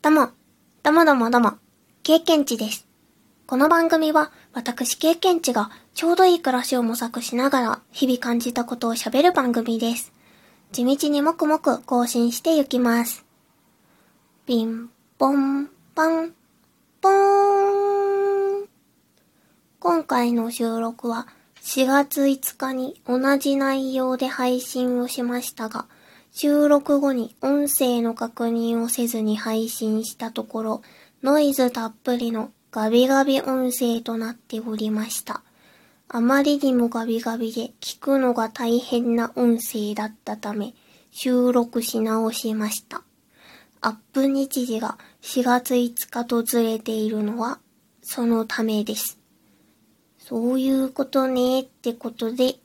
どうも、どうもどうもどうも、経験値です。この番組は、私経験値がちょうどいい暮らしを模索しながら、日々感じたことを喋る番組です。地道にもくもく更新していきます。ピン、ポン、パン、ポーン。今回の収録は4月5日に同じ内容で配信をしましたが、収録後に音声の確認をせずに配信したところ、ノイズたっぷりのガビガビ音声となっておりました。あまりにもガビガビで聞くのが大変な音声だったため、収録し直しました。アップ日時が4月5日とずれているのは、そのためです。そういうことねってことで、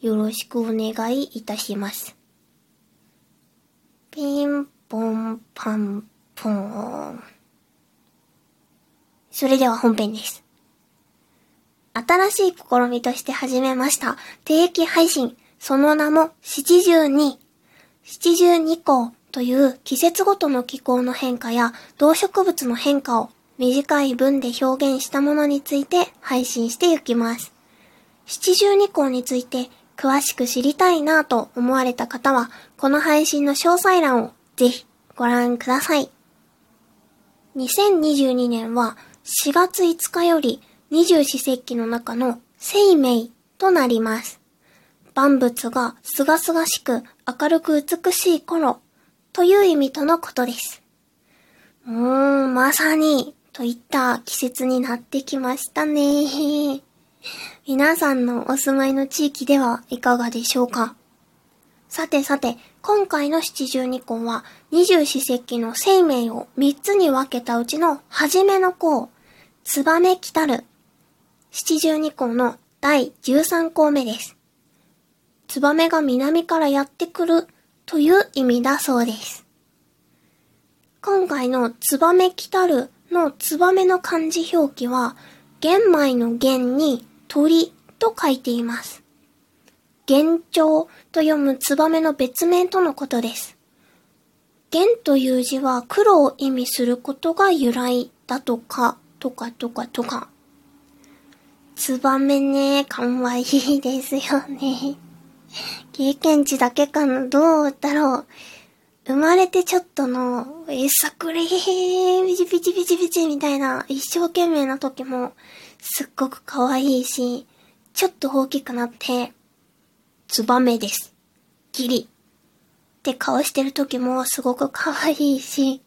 よろしくお願いいたします。ピンポンパンポーン。それでは本編です。新しい試みとして始めました定期配信、その名も七十二。七十二項という季節ごとの気候の変化や動植物の変化を短い文で表現したものについて配信していきます。七十二項について詳しく知りたいなと思われた方は、この配信の詳細欄をぜひご覧ください。2022年は4月5日より二十四節気の中の生命となります。万物がすがすがしく明るく美しい頃という意味とのことです。うーん、まさにといった季節になってきましたね。皆さんのお住まいの地域ではいかがでしょうか？さてさて、今回の七十二項は二十四節気の生命を三つに分けたうちの初めの項、ツバメ来たる。七十二項の第十三項目です。ツバメが南からやってくるという意味だそうです。今回のツバメ来たるのツバメの漢字表記は、玄米の玄に鳥と書いています。玄鳥と読むツバメの別名とのことです。玄という字は黒を意味することが由来だとか、とかとかとか。ツバメね、かわいいですよね。経験値だけかな、どうだろう。生まれてちょっとの、えさくれー、ビチビチビチビチみたいな一生懸命な時も、すっごく可愛いし、ちょっと大きくなって、ツバメです。ギリ。って顔してる時もすごく可愛いし、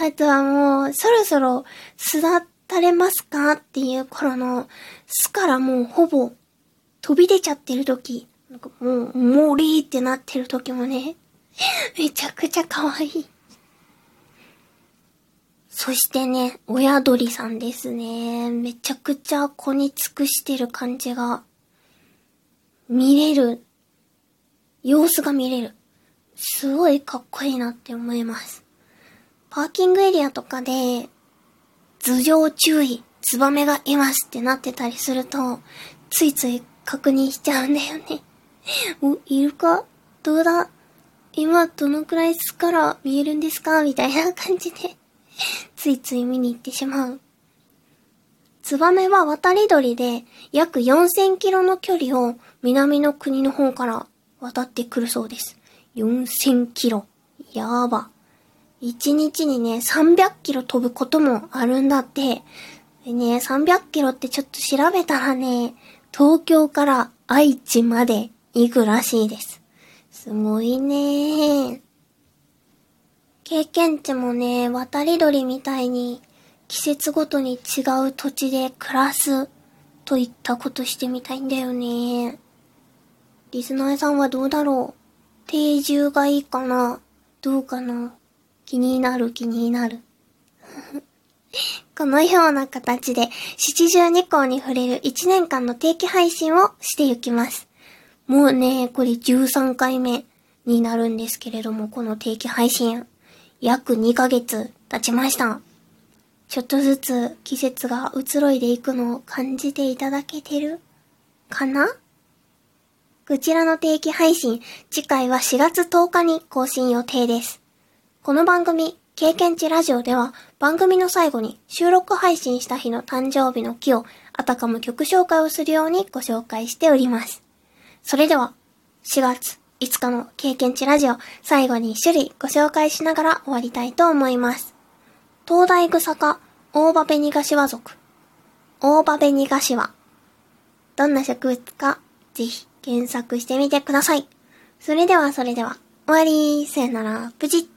あとはもう、そろそろ巣立たれますかっていう頃の、巣からもうほぼ飛び出ちゃってる時、なんかもう、森ってなってる時もね、めちゃくちゃ可愛い。そしてね、親鳥さんですね。めちゃくちゃ子に尽くしてる感じが、見れる。様子が見れる。すごいかっこいいなって思います。パーキングエリアとかで、頭上注意、ツバメがいますってなってたりすると、ついつい確認しちゃうんだよね。お、いるかどうだ？今どのくらい巣から見えるんですか？みたいな感じで、ついつい見に行ってしまう。ツバメは渡り鳥で約4000キロの距離を南の国の方から渡ってくるそうです。4000キロ。やーば。1日にね、300キロ飛ぶこともあるんだって。でね、300キロってちょっと調べたらね、東京から愛知まで行くらしいです。すごいね経験値もね、渡り鳥みたいに季節ごとに違う土地で暮らすといったことしてみたいんだよね。リスナーさんはどうだろう？定住がいいかな？どうかな？気になる気になる。このような形で七十二項に触れる1年間の定期配信をしていきます。もうね、これ13回目になるんですけれども、この定期配信、約2ヶ月経ちました。ちょっとずつ季節が移ろいでいくのを感じていただけてるかな？こちらの定期配信、次回は4月10日に更新予定です。この番組、経験値ラジオでは番組の最後に収録配信した日の誕生日の木をあたかも曲紹介をするようにご紹介しております。それでは、4月5日の経験値ラジオ最後に一種類ご紹介しながら終わりたいと思います。東大草か大葉紅柏属大葉紅柏どんな植物かぜひ検索してみてください。それではそれでは終わり。さよなら。プチッ